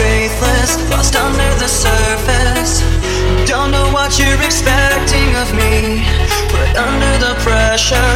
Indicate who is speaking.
Speaker 1: faithless, lost under the surface. Don't know what you're expecting of me, but under the pressure.